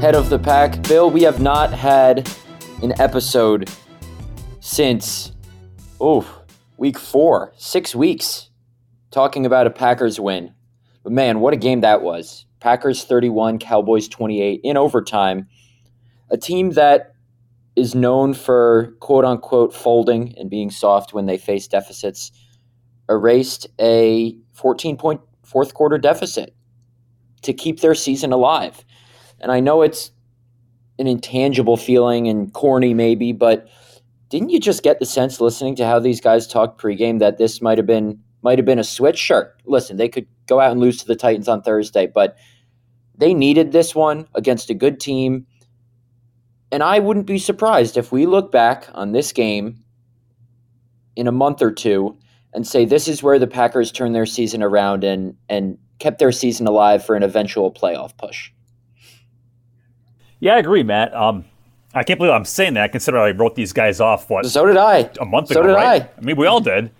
Head of the Pack. Bill, we have not had an episode since, oh, week four, six weeks, talking about a Packers win. But man, what a game that was. Packers 31, Cowboys 28 in overtime. A team that is known for quote unquote folding and being soft when they face deficits erased a 14 point fourth quarter deficit to keep their season alive. And I know it's an intangible feeling and corny maybe, but didn't you just get the sense listening to how these guys talked pregame that this might have been might have been a switch? Sure. Listen, they could go out and lose to the Titans on Thursday, but they needed this one against a good team. And I wouldn't be surprised if we look back on this game in a month or two and say this is where the Packers turned their season around and and kept their season alive for an eventual playoff push. Yeah, I agree, Matt. Um, I can't believe I'm saying that, considering I wrote these guys off, what? So did I. A month so ago, did right? I. I mean, we all did.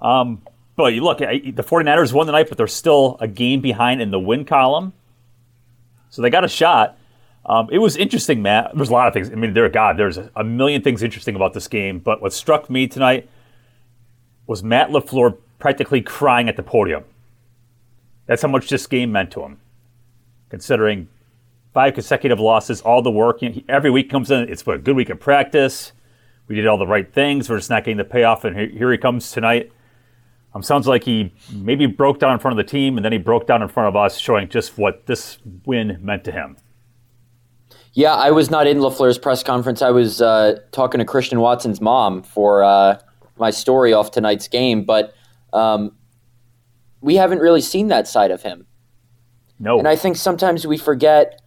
Um, but you look, the 49ers won the night, but they're still a game behind in the win column. So they got a shot. Um, it was interesting, Matt. There's a lot of things. I mean, there, God, there's a million things interesting about this game. But what struck me tonight was Matt LaFleur practically crying at the podium. That's how much this game meant to him, considering five consecutive losses, all the work. You know, every week comes in, it's a good week of practice. We did all the right things. We're just not getting the payoff, and here, here he comes tonight. Um, sounds like he maybe broke down in front of the team, and then he broke down in front of us, showing just what this win meant to him. Yeah, I was not in LaFleur's press conference. I was uh, talking to Christian Watson's mom for uh, my story off tonight's game, but um, we haven't really seen that side of him. No. And I think sometimes we forget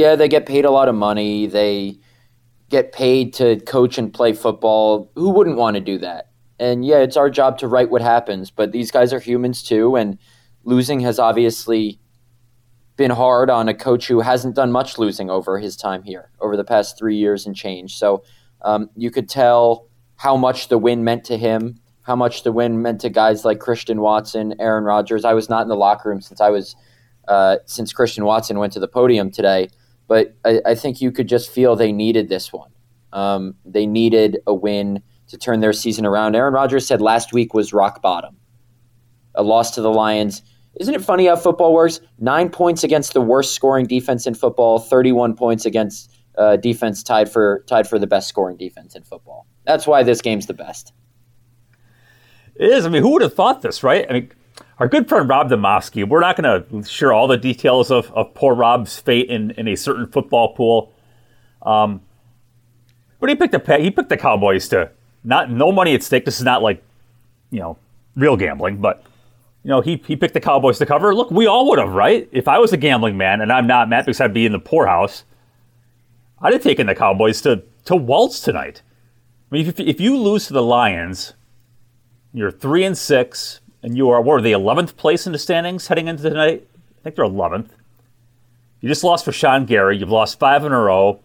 yeah, they get paid a lot of money. They get paid to coach and play football. Who wouldn't want to do that? And yeah, it's our job to write what happens, but these guys are humans too. And losing has obviously been hard on a coach who hasn't done much losing over his time here over the past three years and change. So um, you could tell how much the win meant to him, how much the win meant to guys like Christian Watson, Aaron Rodgers. I was not in the locker room since I was uh, since Christian Watson went to the podium today but I, I, think you could just feel they needed this one. Um, they needed a win to turn their season around. Aaron Rodgers said last week was rock bottom. A loss to the Lions. Isn't it funny how football works? Nine points against the worst scoring defense in football, 31 points against uh, defense tied for tied for the best scoring defense in football. That's why this game's the best. It is. I mean, who would have thought this, right? I mean, our good friend Rob Demovsky, we're not going to share all the details of, of poor Rob's fate in, in a certain football pool. Um, but he picked a he picked the Cowboys to not no money at stake. This is not like you know real gambling, but you know he he picked the Cowboys to cover. Look, we all would have, right? If I was a gambling man, and I'm not Matt because I'd be in the poorhouse, I'd have taken the Cowboys to to waltz tonight. I mean, if, if you lose to the Lions, you're three and six and you are what are the eleventh place in the standings heading into tonight? I think they're eleventh. You just lost Rashan Gary. You've lost five in a row.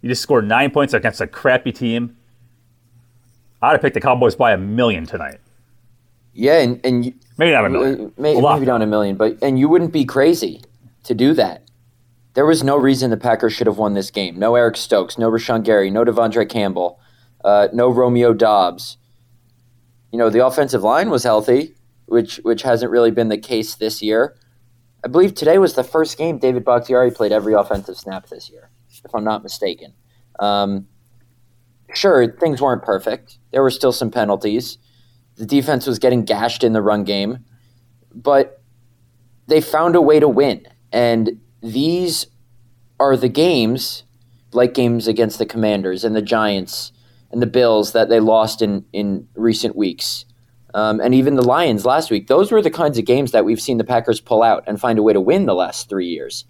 You just scored nine points against a crappy team. I'd have picked the Cowboys by a million tonight. Yeah, and, and you, maybe not a million. Maybe, maybe not a million, but and you wouldn't be crazy to do that. There was no reason the Packers should have won this game. No Eric Stokes, no Rashan Gary, no De'Vondre Campbell, uh, no Romeo Doubs. You know, the offensive line was healthy, which which hasn't really been the case this year. I believe today was the first game David Bakhtiari played every offensive snap this year, if I'm not mistaken. Um, sure, things weren't perfect. There were still some penalties. The defense was getting gashed in the run game, but they found a way to win. And these are the games, like games against the Commanders and the Giants and the Bills that they lost in, in recent weeks um, and even the Lions last week. Those were the kinds of games that we've seen the Packers pull out and find a way to win the last three years.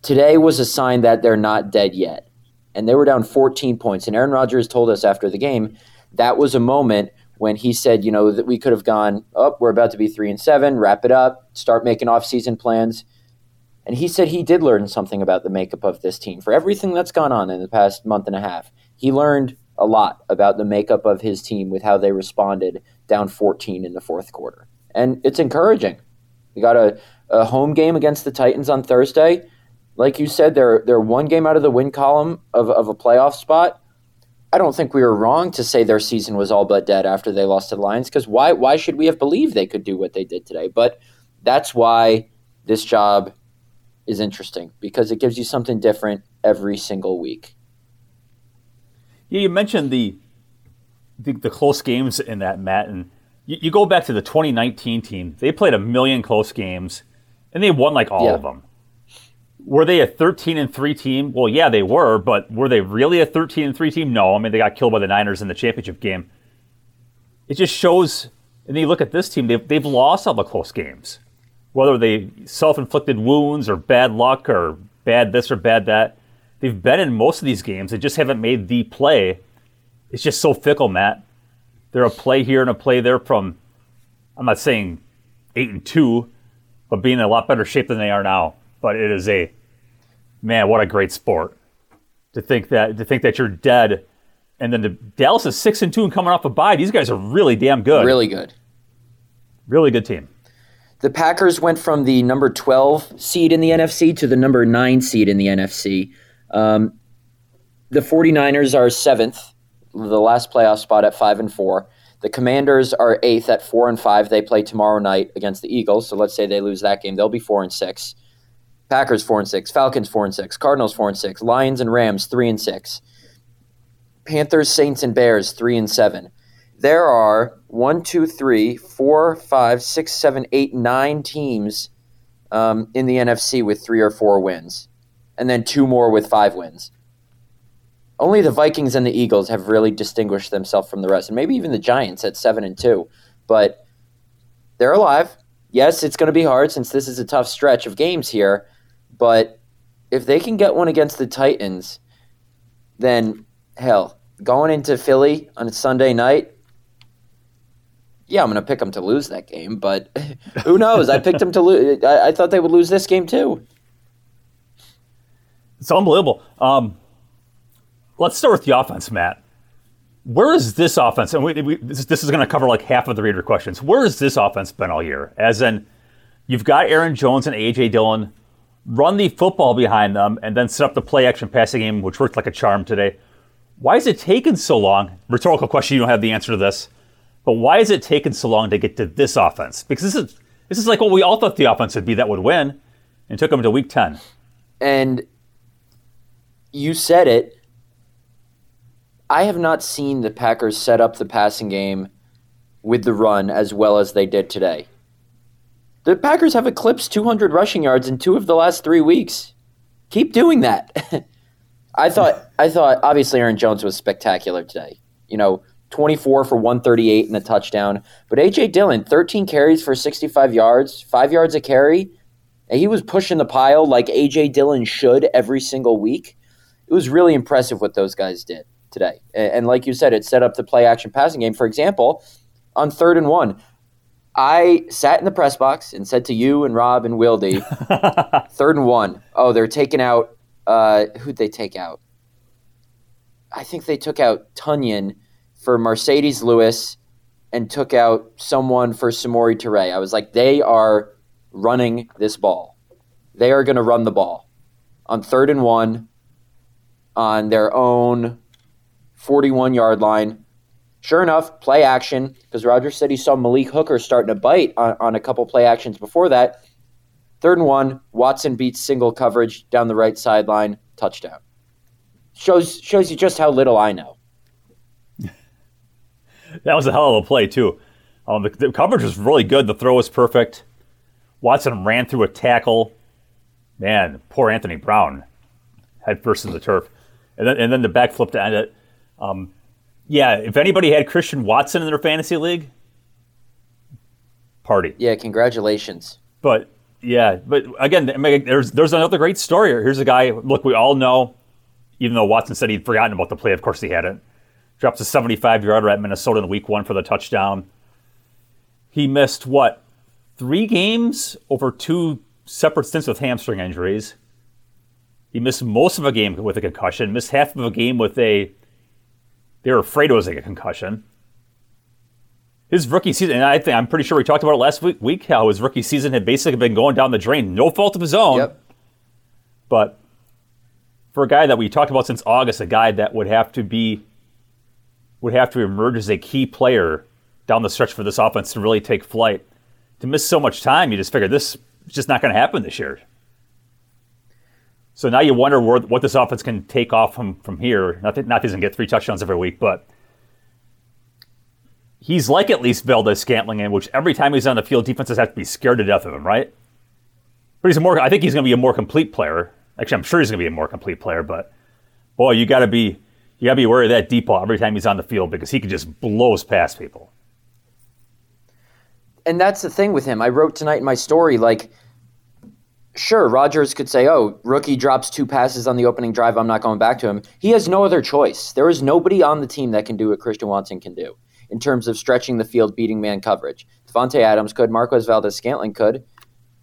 Today was a sign that they're not dead yet. And they were down 14 points. And Aaron Rodgers told us after the game that was a moment when he said, you know, that we could have gone, oh, we're about to be three and seven, wrap it up, start making off-season plans. And he said he did learn something about the makeup of this team for everything that's gone on in the past month and a half. He learned a lot about the makeup of his team with how they responded down 14 in the fourth quarter. And it's encouraging. We got a, a home game against the Titans on Thursday. Like you said, they're, they're one game out of the win column of, of a playoff spot. I don't think we were wrong to say their season was all but dead after they lost to the Lions because why, why should we have believed they could do what they did today? But that's why this job is interesting because it gives you something different every single week. Yeah, you mentioned the, the, the close games in that, Matt, and you, you, go back to the 2019 team. They played a million close games, and they won like all yeah. of them. Were they a 13 and three team? Well, yeah, they were, but were they really a 13 and three team? No. I mean, they got killed by the Niners in the championship game. It just shows. And then you look at this team; they've they've lost all the close games, whether they self-inflicted wounds or bad luck or bad this or bad that they've been in most of these games. They just haven't made the play. It's just so fickle, Matt. They're a play here and a play there from, I'm not saying eight and two, but being in a lot better shape than they are now. But it is a, man, what a great sport to think that to think that you're dead, and then the Dallas is six and two and coming off a bye. These guys are really damn good. Really good. Really good team. The Packers went from the number 12 seed in the NFC to the number 9 seed in the NFC. Um, the 49ers are seventh, the last playoff spot at five and four. The Commanders are eighth at four and five. They play tomorrow night against the Eagles. So let's say they lose that game, they'll be four and six. Packers four and six, Falcons four and six, Cardinals four and six, Lions and Rams three and six, Panthers, Saints, and Bears three and seven. There are one, two, three, four, five, six, seven, eight, nine teams um, in the NFC with three or four wins and then two more with five wins. Only the Vikings and the Eagles have really distinguished themselves from the rest, and maybe even the Giants at seven and two. But they're alive. Yes, it's going to be hard since this is a tough stretch of games here. But if they can get one against the Titans, then hell, going into Philly on a Sunday night, yeah, I'm going to pick them to lose that game. But who knows? I picked them to lose. I, I thought they would lose this game too. It's unbelievable. Um, let's start with the offense, Matt. Where is this offense? And we, we, this, this, is going to cover like half of the reader questions. Where has this offense been all year? As in, you've got Aaron Jones and AJ Dillon run the football behind them and then set up the play action passing game, which worked like a charm today. Why is it taking so long? Rhetorical question. You don't have the answer to this, but why is it taking so long to get to this offense? Because this is this is like what we all thought the offense would be that would win, and took them to week ten. And you said it. I have not seen the Packers set up the passing game with the run as well as they did today. The Packers have eclipsed 200 rushing yards in two of the last three weeks. Keep doing that. I thought. I thought. Obviously, Aaron Jones was spectacular today. You know, 24 for 138 and a touchdown. But AJ Dillon, 13 carries for 65 yards, five yards a carry. And he was pushing the pile like AJ Dillon should every single week it was really impressive what those guys did today. And, and like you said, it set up the play action passing game. For example, on third and one, I sat in the press box and said to you and Rob and Wildy, third and one. Oh, they're taking out. Uh, who'd they take out? I think they took out Tonyan for Marcedes Lewis and took out someone for Samori Toure. I was like, they are running this ball. They are going to run the ball on third and one on their own 41 yard line. Sure enough, play action, because Rodgers said he saw Malik Hooker starting to bite on, on a couple play actions before that. Third and one, Watson beats single coverage down the right sideline, touchdown. Shows shows you just how little I know. that was a hell of a play too. Um, the, the, coverage was really good. The throw was perfect. Watson ran through a tackle. Man, poor Anthony Brown head first in the turf, and then and then the backflip to end it. Um, yeah, if anybody had Christian Watson in their fantasy league, party. Yeah, congratulations. But yeah, but again, there's there's another great story. Here's a guy. Look, we all know, even though Watson said he'd forgotten about the play, of course he hadn't. Drops a 75 yarder at Minnesota in week one for the touchdown. He missed what three games over two separate stints with hamstring injuries. He missed most of a game with a concussion. Missed half of a game with a they were afraid it was like a concussion. His rookie season, and I think I'm pretty sure we talked about it last week, week how his rookie season had basically been going down the drain, no fault of his own. Yep. But for a guy that we talked about since August, a guy that would have to be would have to emerge as a key player down the stretch for this offense to really take flight. To miss so much time, you just figure this is just not going to happen this year. So now you wonder where, what this offense can take off from, from here. Not that, not that going to get three touchdowns every week, but he's like at least Valdes-Scantling, in which every time he's on the field, defenses have to be scared to death of him, right? But he's a more. I think he's going to be a more complete player. Actually, I'm sure he's going to be a more complete player. But boy, you got to be you got to be aware of that deep ball every time he's on the field because he can just blows past people. And that's the thing with him. I wrote tonight in my story like sure, Rodgers could say, oh, rookie drops two passes on the opening drive. I'm not going back to him. He has no other choice. There is nobody on the team that can do what Christian Watson can do in terms of stretching the field, beating man coverage. Davante Adams could, Marquez Valdes-Scantling could.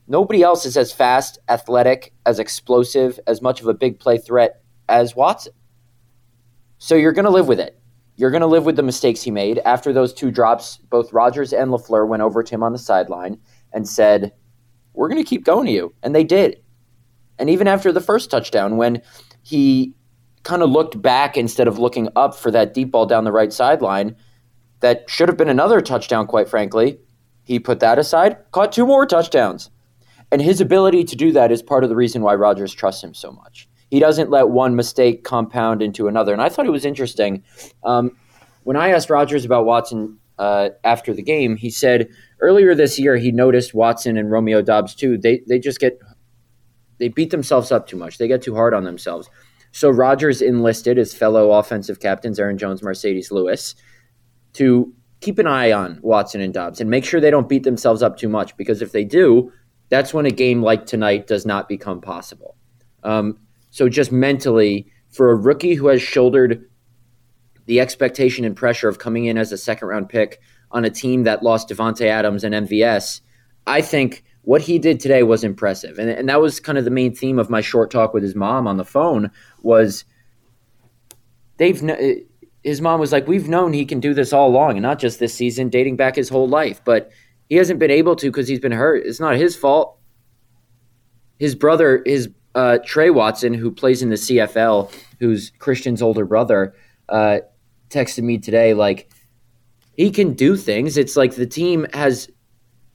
Nobody else is as fast, athletic, as explosive, as much of a big play threat as Watson. So you're going to live with it. You're going to live with the mistakes he made. After those two drops, both Rodgers and LaFleur went over to him on the sideline and said, we're going to keep going to you. And they did. And even after the first touchdown, when he kind of looked back instead of looking up for that deep ball down the right sideline, that should have been another touchdown, quite frankly. He put that aside, caught two more touchdowns. And his ability to do that is part of the reason why Rodgers trusts him so much. He doesn't let one mistake compound into another. And I thought it was interesting. Um, when I asked Rodgers about Watson uh, after the game, he said earlier this year he noticed Watson and Romeo Doubs too. They they just get they beat themselves up too much. They get too hard on themselves. So Rodgers enlisted his fellow offensive captains Aaron Jones, Marcedes Lewis, to keep an eye on Watson and Doubs and make sure they don't beat themselves up too much. Because if they do, that's when a game like tonight does not become possible. Um, so just mentally, for a rookie who has shouldered the expectation and pressure of coming in as a second round pick on a team that lost Davante Adams and MVS, I think what he did today was impressive. And, and that was kind of the main theme of my short talk with his mom on the phone was they've his mom was like, "We've known he can do this all along, and not just this season, dating back his whole life. But he hasn't been able to because he's been hurt. It's not his fault. His brother, his uh, Trey Watson, who plays in the CFL, who's Christian's older brother, uh, texted me today like he can do things. It's like the team has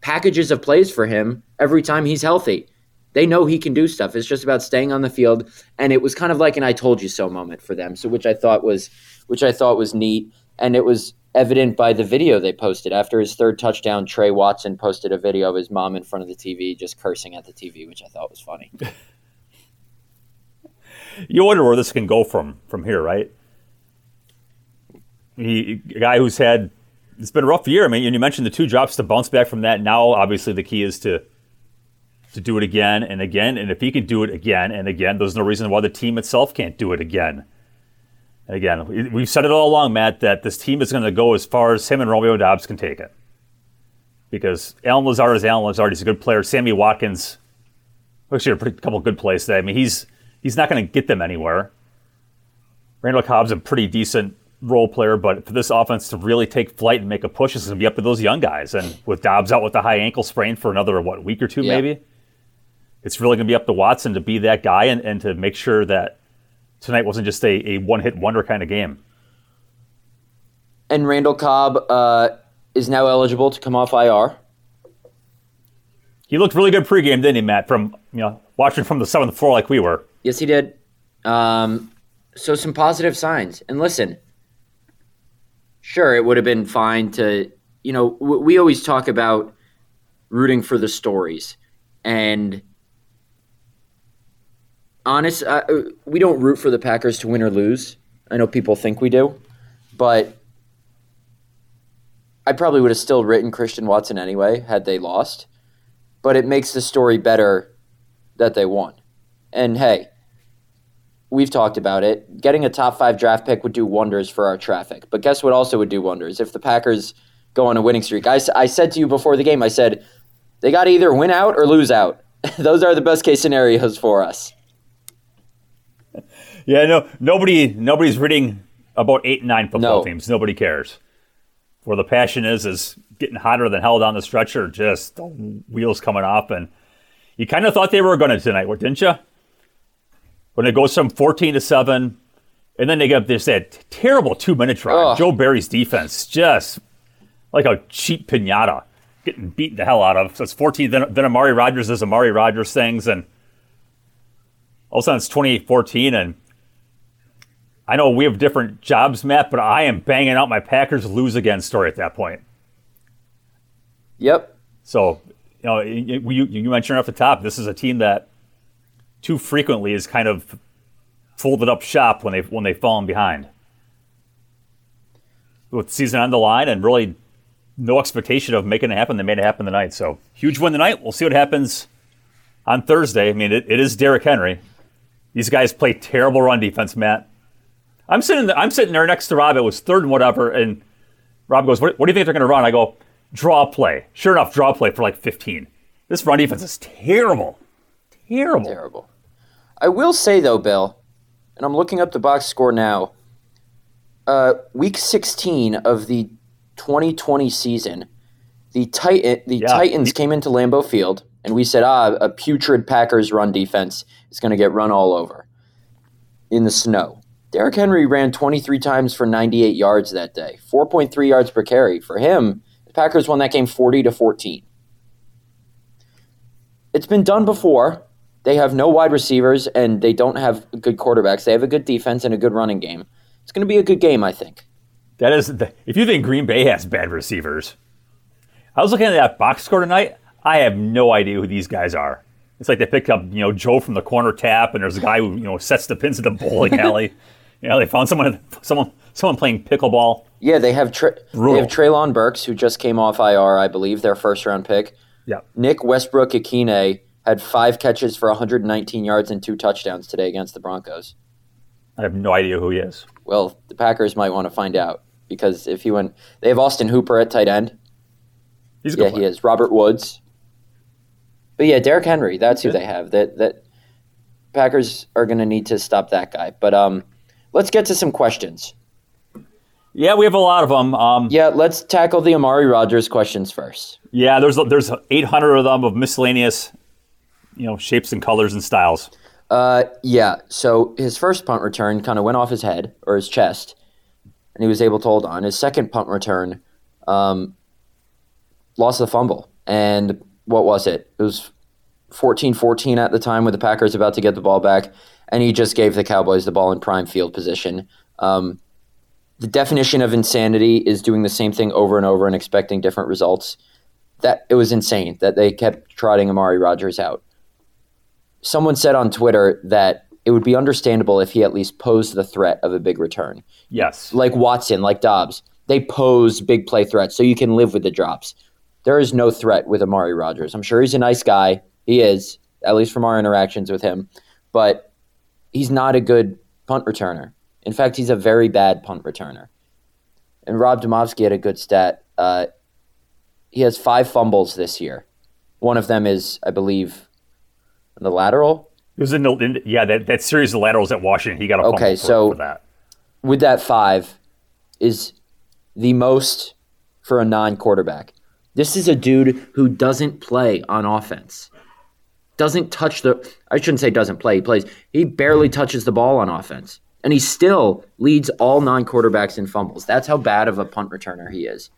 packages of plays for him every time he's healthy. They know he can do stuff. It's just about staying on the field, and it was kind of like an "I told you so" moment for them. So, which I thought was, which I thought was neat, and it was evident by the video they posted after his third touchdown. Trey Watson posted a video of his mom in front of the TV, just cursing at the TV, which I thought was funny. you wonder where this can go from from here, right? He a guy who's had it's been a rough year. I mean, and you mentioned the two drops to bounce back from that. Now, obviously, the key is to to do it again and again. And if he can do it again and again, there's no reason why the team itself can't do it again. And again, we've said it all along, Matt, that this team is going to go as far as him and Romeo Doubs can take it. because Allen Lazard is Allen Lazard. He's a good player. Sammy Watkins, oh, actually, a pretty, couple good plays today. I mean, he's he's not going to get them anywhere. Randall Cobb's a pretty decent role player, but for this offense to really take flight and make a push, it's going to be up to those young guys. And with Dobbs out with a high ankle sprain for another what week or two, Yeah. maybe, it's really going to be up to Watson to be that guy and, and to make sure that tonight wasn't just a, a one hit wonder kind of game. And Randall Cobb uh, is now eligible to come off IR. He looked really good pregame, didn't he, Matt? From you know watching from the seventh floor like we were. Yes, he did. Um, so some positive signs. And listen, sure, it would have been fine to, you know, we always talk about rooting for the stories, and honest, uh, we don't root for the Packers to win or lose. I know people think we do, but I probably would have still written Christian Watson anyway had they lost. But it makes the story better that they won. And hey, we've talked about it. Getting a top five draft pick would do wonders for our traffic. But guess what also would do wonders? If the Packers go on a winning streak. I said to you before the game, I said, they got to either win out or lose out. Those are the best case scenarios for us. Yeah, no, nobody, nobody's reading about eight and nine football No. teams. Nobody cares. Where the passion is is getting hotter than hell down the stretcher. just the wheels coming off. And you kind of thought they were going to tonight, didn't you? When it goes from fourteen to seven, and then they get this that terrible two minute drive. Ugh. Joe Barry's defense just like a cheap pinata, getting beaten the hell out of. So it's fourteen. Then, then Amari Rogers does Amari Rogers things, and all of a sudden it's 28-14, and I know we have different jobs, Matt, but I am banging out my Packers lose again story at that point. Yep. So, you know, you, you, you mentioned off the top, this is a team that too frequently is kind of folded up shop when they've when they've fallen behind. With season on the line and really no expectation of making it happen, they made it happen tonight. So huge win tonight. We'll see what happens on Thursday. I mean, it, it is Derrick Henry. These guys play terrible run defense, Matt. I'm sitting there, I'm sitting there next to Rob. It was third and whatever, and Rob goes, "What, what do you think they're going to run?" I go, "Draw play." Sure enough, draw play for like 15. This run defense is terrible, terrible. Terrible. I will say though, Bill, and I'm looking up the box score now. Uh, week 16 of the 2020 season, the Titan, the Yeah. Titans came into Lambeau Field, and we said, "Ah, a putrid Packers run defense is going to get run all over in the snow." Derrick Henry ran 23 times for 98 yards that day, 4.3 yards per carry. For him, the Packers won that game 40 to 14. It's been done before. They have no wide receivers and they don't have good quarterbacks. They have a good defense and a good running game. It's going to be a good game, I think. That is, the, if you think Green Bay has bad receivers, I was looking at that box score tonight. I have no idea who these guys are. It's like they picked up, you know, Joe from the corner tap, and there's a guy who, you know, sets the pins at the bowling alley. You know, they found someone, someone, someone playing pickleball. Yeah, they have Tre- they have Treylon Burks, who just came off IR, I believe, their first round pick. Yeah, Nick Westbrook-Ikhine had five catches for 119 yards and two touchdowns today against the Broncos. I have no idea who he is. Well, the Packers might want to find out because if he went, they have Austin Hooper at tight end. He's Yeah, player. he is. Robert Woods. But yeah, Derrick Henry. That's who they have. That that Packers are going to need to stop that guy. But um, let's get to some questions. Yeah, we have a lot of them. Um, Yeah, let's tackle the Amari Rogers questions first. yeah, there's there's 800 of them of miscellaneous, you know, shapes and colors and styles. Uh, yeah. So his first punt return kind of went off his head or his chest, and he was able to hold on. His second punt return, um, lost the fumble, and what was it? It was 14-14 at the time with the Packers about to get the ball back, and he just gave the Cowboys the ball in prime field position. Um, the definition of insanity is doing the same thing over and over and expecting different results. That it was insane that they kept trotting Amari Rogers out someone said on Twitter that it would be understandable if he at least posed the threat of a big return. Yes. Like Watson, like Doubs, they pose big play threats so you can live with the drops. There is no threat with Amari Rogers. I'm sure he's a nice guy. He is, at least from our interactions with him, but he's not a good punt returner. In fact, he's a very bad punt returner. And Rob Demovsky had a good stat. Uh, he has five fumbles this year. One of them is, I believe, the lateral. It was in the in, yeah that, that series of laterals at Washington. He got a Okay, for, so- for that. with that five is the most for a non-quarterback. This is a dude who doesn't play on offense. Doesn't touch the I shouldn't say doesn't play, he plays. He barely touches the ball on offense. And he still leads all non-quarterbacks in fumbles. That's how bad of a punt returner he is.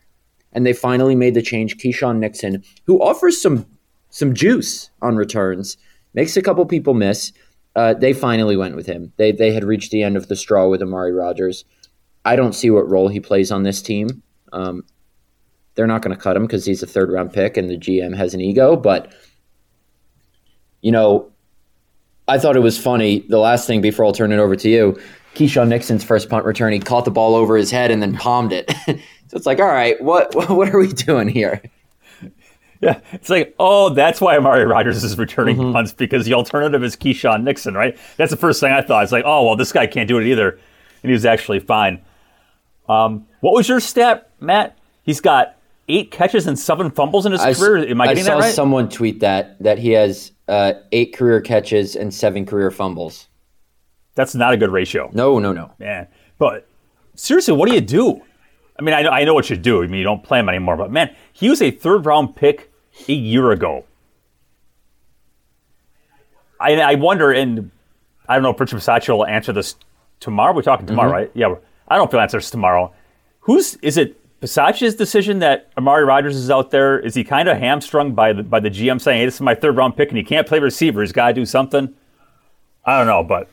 And they finally made the change. Keisean Nixon, who offers some some juice on returns, makes a couple people miss. Uh, they finally went with him. They they had reached the end of the straw with Amari Rogers. I don't see what role he plays on this team. Um, they're not going to cut him because he's a third round pick and the GM has an ego. But you know, I thought it was funny. The last thing before I'll turn it over to you, Keisean Nixon's first punt return, he caught the ball over his head and then palmed it. so it's like, all right, what what are we doing here? Yeah, it's like, oh, that's why Amari Rogers is returning Mm-hmm. punts because the alternative is Keisean Nixon, right? That's the first thing I thought. It's like, oh, well, this guy can't do it either, and he was actually fine. Um, what was your stat, Matt? He's got eight catches and seven fumbles in his I career. Am I getting saw that right? someone tweet that that he has uh, eight career catches and seven career fumbles. That's not a good ratio, No, no, no. man. But seriously, what do you do? I mean, I know, I know what you do. I mean, you don't play him anymore. But man, he was a third round pick a year ago. I, I wonder, and I don't know if Richard Bisaccia will answer this tomorrow. We're talking tomorrow, right? Yeah, I don't know if he'll tomorrow. Who's is it? Bisaccia's decision that Amari Rogers is out there. Is he kind of hamstrung by the by the GM saying, "Hey, this is my third round pick, and he can't play receiver. He's got to do something." I don't know, but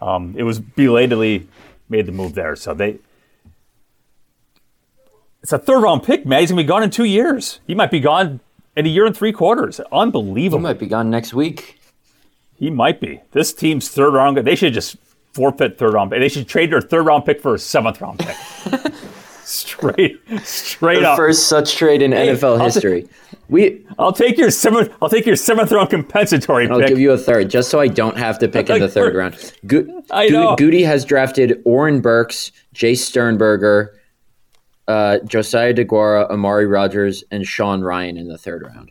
um, it was belatedly made the move there. So they. It's a third round pick, man. He's gonna be gone in two years. He might be gone in a year and three quarters. Unbelievable. He might be gone next week. He might be. This team's third round. They should just forfeit third round. pick. They should trade their third round pick for a seventh round pick. straight, straight The up. first such trade in NFL I'll history. We I'll take your seventh. I'll take your seventh round compensatory I'll pick. give you a third, just so I don't have to pick in the third round. Go- I know. Gutey has drafted Oren Burks, Jace Sternberger, uh, Josiah DeGuara, Amari Rogers, and Sean Rhyan in the third round.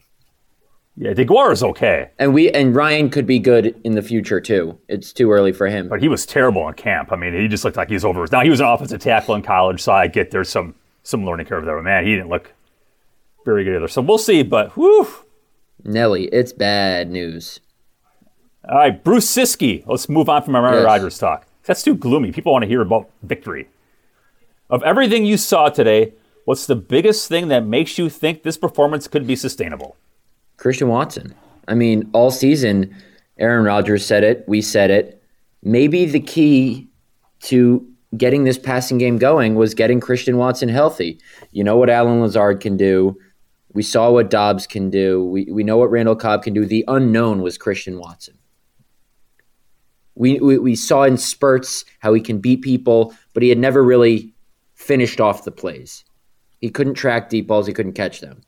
yeah, DeGuara's okay, And we and Rhyan could be good in the future too. It's too early for him. but he was terrible in camp. I mean, he just looked like he's over. Now he was an offensive tackle in college, so I get there's some some learning curve there. But man, he didn't look very good either. So we'll see. But whew. Nelly, it's bad news. All right, Bruce Siski. Let's move on from Amari Yes. Rogers talk. That's too gloomy. People want to hear about victory. Of everything you saw today, what's the biggest thing that makes you think this performance could be sustainable? Christian Watson. I mean, all season, Aaron Rodgers said it. We said it. Maybe the key to getting this passing game going was getting Christian Watson healthy. You know what Allen Lazard can do. We saw what Doubs can do. We, we know what Randall Cobb can do. The unknown was Christian Watson. We, we, we saw in spurts how he can beat people, but he had never really finished off the plays. He couldn't track deep balls, he couldn't catch them.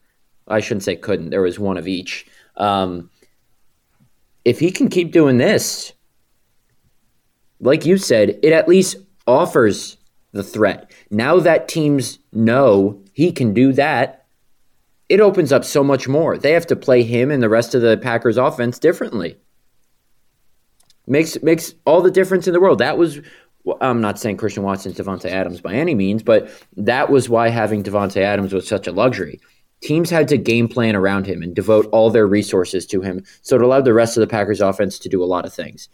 I shouldn't say couldn't. There was one of each. Um, if he can keep doing this, like you said, it at least offers the threat. Now that teams know he can do that, it opens up so much more. They have to play him and the rest of the Packers offense differently. Makes makes all the difference in the world. That was well, I'm not saying Christian Watson's Davante Adams by any means, but that was why having Davante Adams was such a luxury. Teams had to game plan around him and devote all their resources to him, so it allowed the rest of the Packers offense to do a lot of things.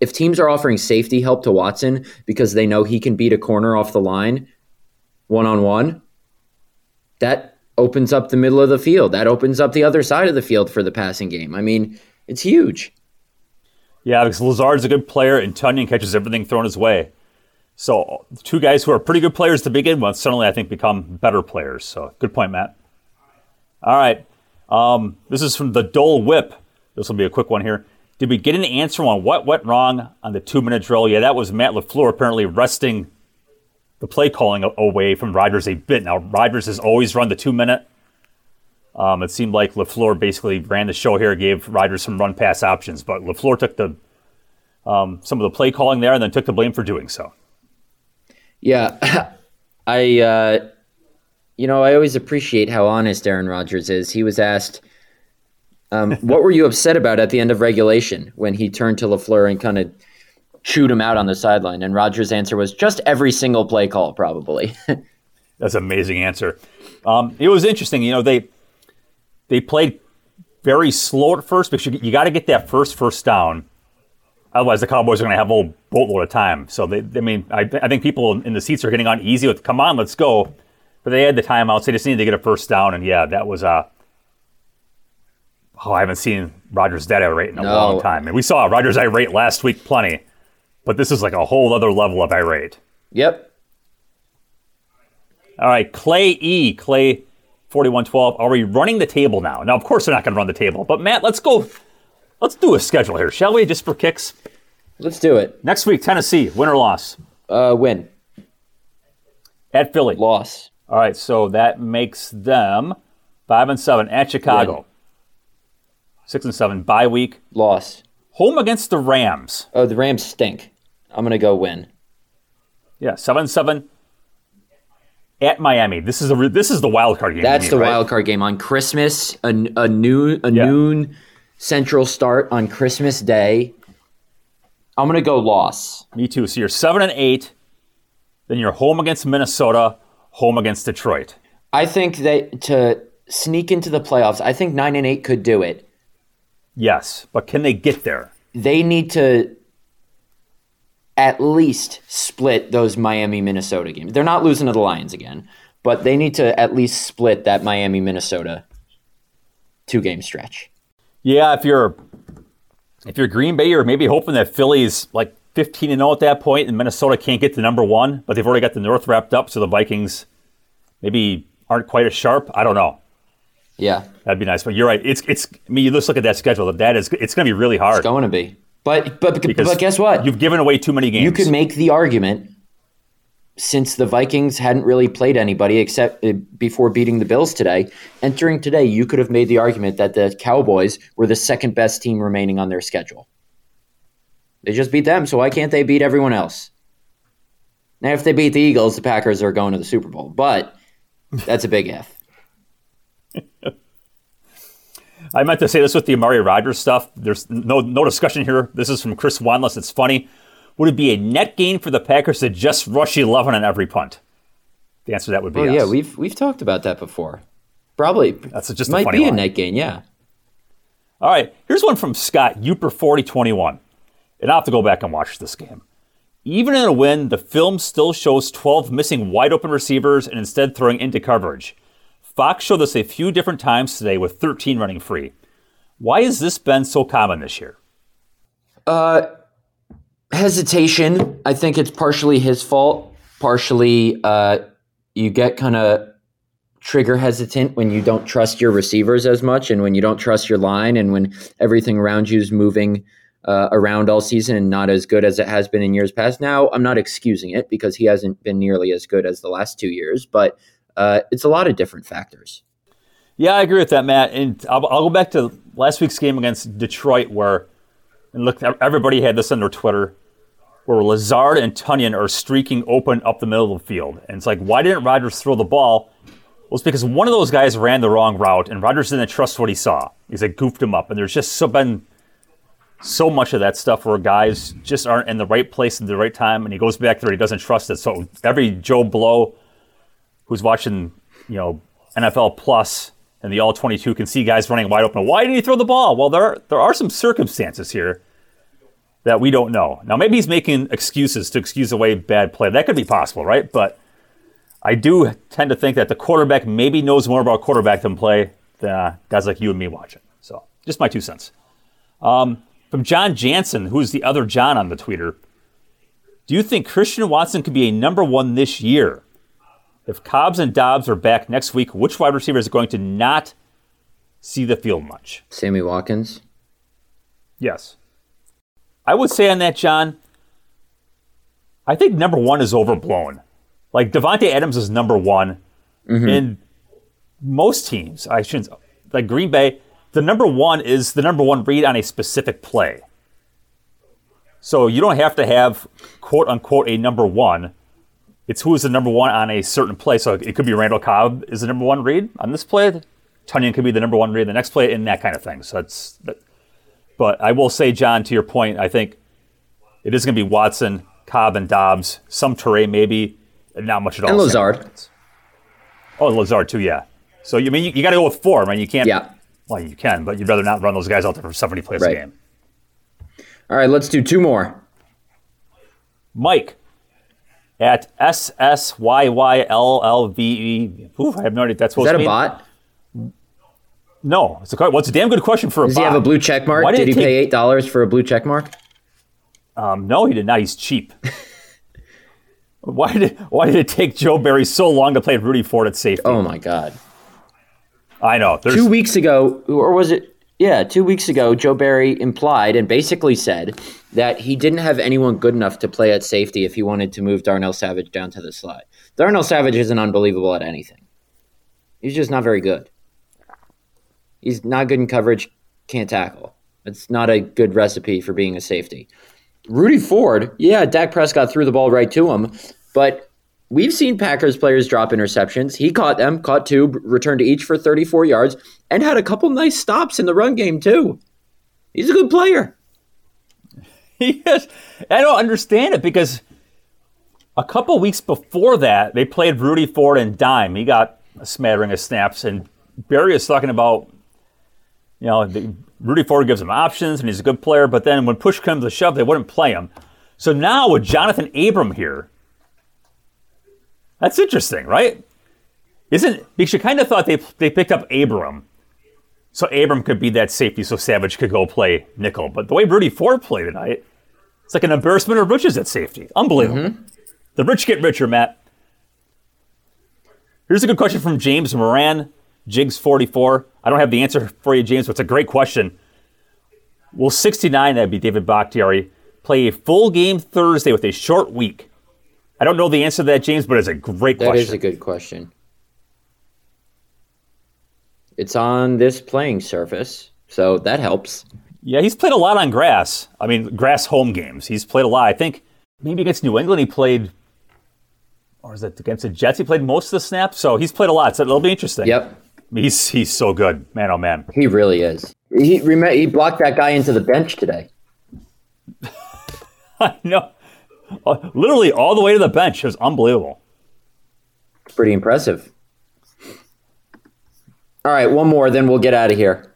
If teams are offering safety help to Watson because they know he can beat a corner off the line one on one, that opens up the middle of the field. That opens up the other side of the field for the passing game. I mean, it's huge. Yeah, because Lazard's a good player and Tonyan catches everything thrown his way. So two guys who are pretty good players to begin with suddenly I think become better players. So good point, Matt. All right. Um, this is from the Dole Whip. This will be a quick one here. Did we get an answer on what went wrong on the two minute drill? Yeah, that was Matt LaFleur apparently wresting the play calling away from Rodgers a bit. Now, Rodgers has always run the two minute. Um, it seemed like LaFleur basically ran the show here, gave Rodgers some run pass options, but LaFleur took the um, some of the play calling there and then took the blame for doing so. Yeah, I uh, you know, I always appreciate how honest Aaron Rodgers is. He was asked, um, "What were you upset about at the end of regulation?" When he turned to Lafleur and kind of chewed him out on the sideline, and Rodgers' answer was just every single play call, probably. That's an amazing answer. Um, it was interesting. You know, they they played very slow at first because you, you got to get that first first down. Otherwise, the Cowboys are going to have a whole boatload of time. So, they, I mean, I, I think people in the seats are getting on easy with, come on, let's go. But they had the timeouts. They just needed to get a first down. And yeah, that was, uh, oh, I haven't seen Rodgers that irate in a No. long time. And we saw Rodgers irate last week plenty. But this is like a whole other level of irate. yep. All right, Clay E. Clay 4112. Are we running the table now? Now, of course, they're not going to run the table. But, Matt, let's go. Let's do a schedule here, shall we? Just for kicks. Let's do it. Next week, Tennessee, win or loss? Uh, win, At Philly. loss, All right, so that makes them five and seven at Chicago. Win. Six and seven bye week. loss. Home against the Rams. Oh, the Rams stink. I'm gonna go win. Yeah, seven and seven at Miami. This is a re- this is the wild card game. That's the right? wild card game on Christmas. A, a noon a Yeah. noon Central start on Christmas Day. I'm gonna go loss. Me too. So you're seven and eight. Then you're home against Minnesota. Home against Detroit. I think that to sneak into the playoffs, I think nine and eight could do it. Yes, but can they get there? They need to at least split those Miami Minnesota games. They're not losing to the Lions again, but they need to at least split that Miami Minnesota two game stretch. Yeah, if you're if you're Green Bay, you're maybe hoping that Philly's like 15 and 0 at that point, and Minnesota can't get to number one, but they've already got the North wrapped up, so the Vikings maybe aren't quite as sharp. I don't know. Yeah, That'd be nice, but you're right. It's it's. I mean, you just look at that schedule. That is, it's going to be really hard. it's going to be. But but because but guess what? You've given away too many games. You could make the argument since the Vikings hadn't really played anybody except uh, before beating the Bills today. Entering today, you could have made the argument that the Cowboys were the second best team remaining on their schedule. They just beat them, so why can't they beat everyone else? Now, if they beat the Eagles, the Packers are going to the Super Bowl, but that's a big if. I meant to say this with the Amari Rogers stuff. There's no no discussion here. This is from Chris Wanless. It's funny. Would it be a net gain for the Packers to just rush 11 on every punt? The answer to that would be Well, yes. yeah, we've we've talked about that before. Probably That's just a might be a net gain, yeah. All right, here's one from Scott Uper 4021. And I'll have to go back and watch this game. Even in a win, the film still shows 12 missing wide open receivers and instead throwing into coverage. Fox showed this a few different times today with 13 running free. Why has this been so common this year? hesitation. I think it's partially his fault. Partially, uh, you get kind of trigger hesitant when you don't trust your receivers as much, and when you don't trust your line, and when everything around you is moving uh, around all season and not as good as it has been in years past. Now, I'm not excusing it because he hasn't been nearly as good as the last two years, but uh, it's a lot of different factors. Yeah, I agree with that, Matt. And I'll, I'll go back to last week's game against Detroit, where and look, everybody had this on their Twitter, where Lazard and Tonyan are streaking open up the middle of the field, and it's like, why didn't Rodgers throw the ball? Well, it's because one of those guys ran the wrong route, and Rodgers didn't trust what he saw. He's like goofed him up, and there's just so been so much of that stuff where guys just aren't in the right place at the right time, and he goes back there, he doesn't trust it. So every Joe Blow who's watching, you know, NFL Plus and the All 22 can see guys running wide open. Why didn't he throw the ball? Well, there are, there are some circumstances here that we don't know. Now, maybe he's making excuses to excuse away bad play. That could be possible, right? But I do tend to think that the quarterback maybe knows more about quarterback than play than uh, guys like you and me watching. So, just my two cents. Um, from John Jansen, who's the other John on the tweeter. Do you think Christian Watson could be a number one this year? If Cobbs and Doubs are back next week, which wide receiver is going to not see the field much? Sammy Watkins. Yes. I would say on that, John, I think number one is overblown. Like Davante Adams is number one. Mm-hmm. In most teams, I shouldn't like Green Bay, the number one is the number one read on a specific play. So you don't have to have quote unquote a number one It's who is the number one on a certain play. So it could be Randall Cobb is the number one read on this play. Tonyan could be the number one read the next play, and that kind of thing. So that's. That, but I will say, John, to your point, I think it is going to be Watson, Cobb, and Doubs. Some Toure maybe, not much at all. And Lazard. Oh, Lazard too, yeah. So you mean you, you got to go with four, man. You can't. Yeah. Well, you can, but you'd rather not run those guys out there for 70 plays Right. a game. All right, let's do two more. Mike at SSYYLLVE. Ooh, I have no idea that's Is that a bot? No, it's a well, it's a damn good question for a Does bot. he have a blue check mark? Why did Did he take- pay eight dollars for a blue check mark? Um, no, he did not. He's cheap. why did Why did it take Joe Barry so long to play Rudy Ford at safety? Oh my god. I know. There's, Two weeks ago, or was it? Yeah, two weeks ago, Joe Barry implied and basically said that he didn't have anyone good enough to play at safety if he wanted to move Darnell Savage down to the slot. Darnell Savage isn't unbelievable at anything. He's just not very good. He's not good in coverage, can't tackle. It's not a good recipe for being a safety. Rudy Ford, yeah, Dak Prescott threw the ball right to him, but we've seen Packers players drop interceptions. He caught them, caught two, returned to each for 34 yards, and had a couple nice stops in the run game, too. He's a good player. Yes, I don't understand it because a couple weeks before that, they played Rudy Ford and Dime. He got a smattering of snaps, and Barry is talking about, you know, the, Rudy Ford gives him options and he's a good player, but then when push comes to shove, they wouldn't play him. So now with Jonathan Abram here, that's interesting, right? Isn't because you kind of thought they they picked up Abram, so Abram could be that safety, so Savage could go play nickel. But the way Rudy Ford played tonight, it's like an embarrassment of riches at safety. Unbelievable. Mm-hmm. The rich get richer, Matt. Here's a good question from James Moran, Jigs44. I don't have the answer for you, James, but it's a great question. Will 69, that'd be David Bakhtiari, play a full game Thursday with a short week? I don't know the answer to that, James, but it's a great That is question. a good question. It's on this playing surface, so that helps. Yeah, he's played a lot on grass. I mean, grass home games. He's played a lot. I think maybe against New England he played, or is it against the Jets? He played most of the snaps. So he's played a lot. So it'll be interesting. Yep, he's he's so good, man. Oh man. he really is. He he blocked that guy into the bench today. I know. Uh, Literally all the way to the bench. It was unbelievable. It's pretty impressive. All right, one more, then we'll get out of here.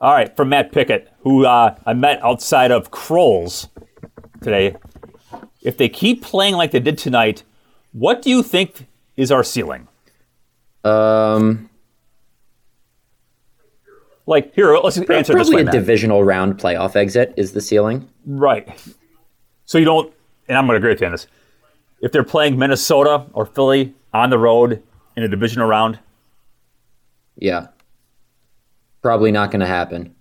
All right, from Matt Pickett, who uh, I met outside of Kroll's today. If they keep playing like they did tonight, what do you think is our ceiling? Um, Like here, let's answer this probably way, a Matt. divisional round playoff exit is the ceiling. Right. So you don't, and I'm going to agree with you on this. If they're playing Minnesota or Philly on the road in a divisional round, Yeah, probably not going to happen.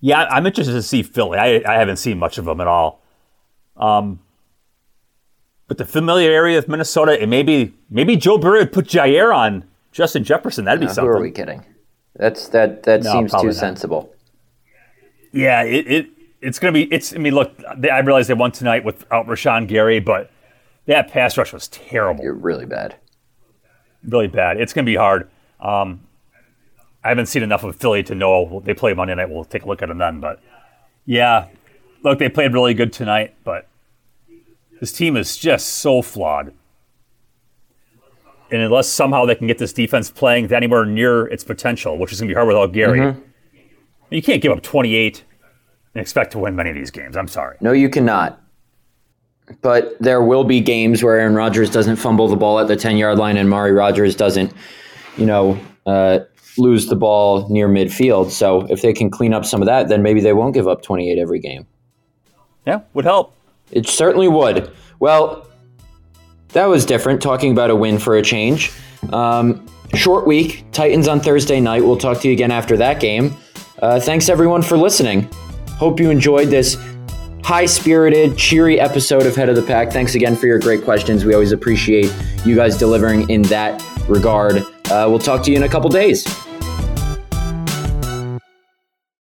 yeah, I'm interested to see Philly. I, I haven't seen much of them at all. Um, but the familiarity of Minnesota, and maybe maybe Joe Barry would put Jaire on Justin Jefferson. That'd be Now, something. who are we kidding? That's that. That No, seems too not. sensible. Yeah, it, it it's gonna be. It's. I mean, look, they, I realize they won tonight without Rashan Gary, but that pass rush was terrible. You're really bad. really bad. It's going to be hard. Um, I haven't seen enough of Philly to know they play Monday night. We'll take a look at them then. But yeah, look, they played really good tonight, but this team is just so flawed. And unless somehow they can get this defense playing anywhere near its potential, which is going to be hard without Gary, you can't give up 28 and expect to win many of these games. I'm sorry. No, you cannot. But there will be games where Aaron Rodgers doesn't fumble the ball at the 10 yard line and Amari Rodgers doesn't, you know, uh, lose the ball near midfield. So if they can clean up some of that, then maybe they won't give up 28 every game. Yeah, would help. It certainly would. Well, that was different, talking about a win for a change. Um, short week, Titans on Thursday night. We'll talk to you again after that game. Uh, thanks, everyone, for listening. Hope you enjoyed this high spirited, cheery episode of Head of the Pack. Thanks again for your great questions. We always appreciate you guys delivering in that regard. Uh, we'll talk to you in a couple days.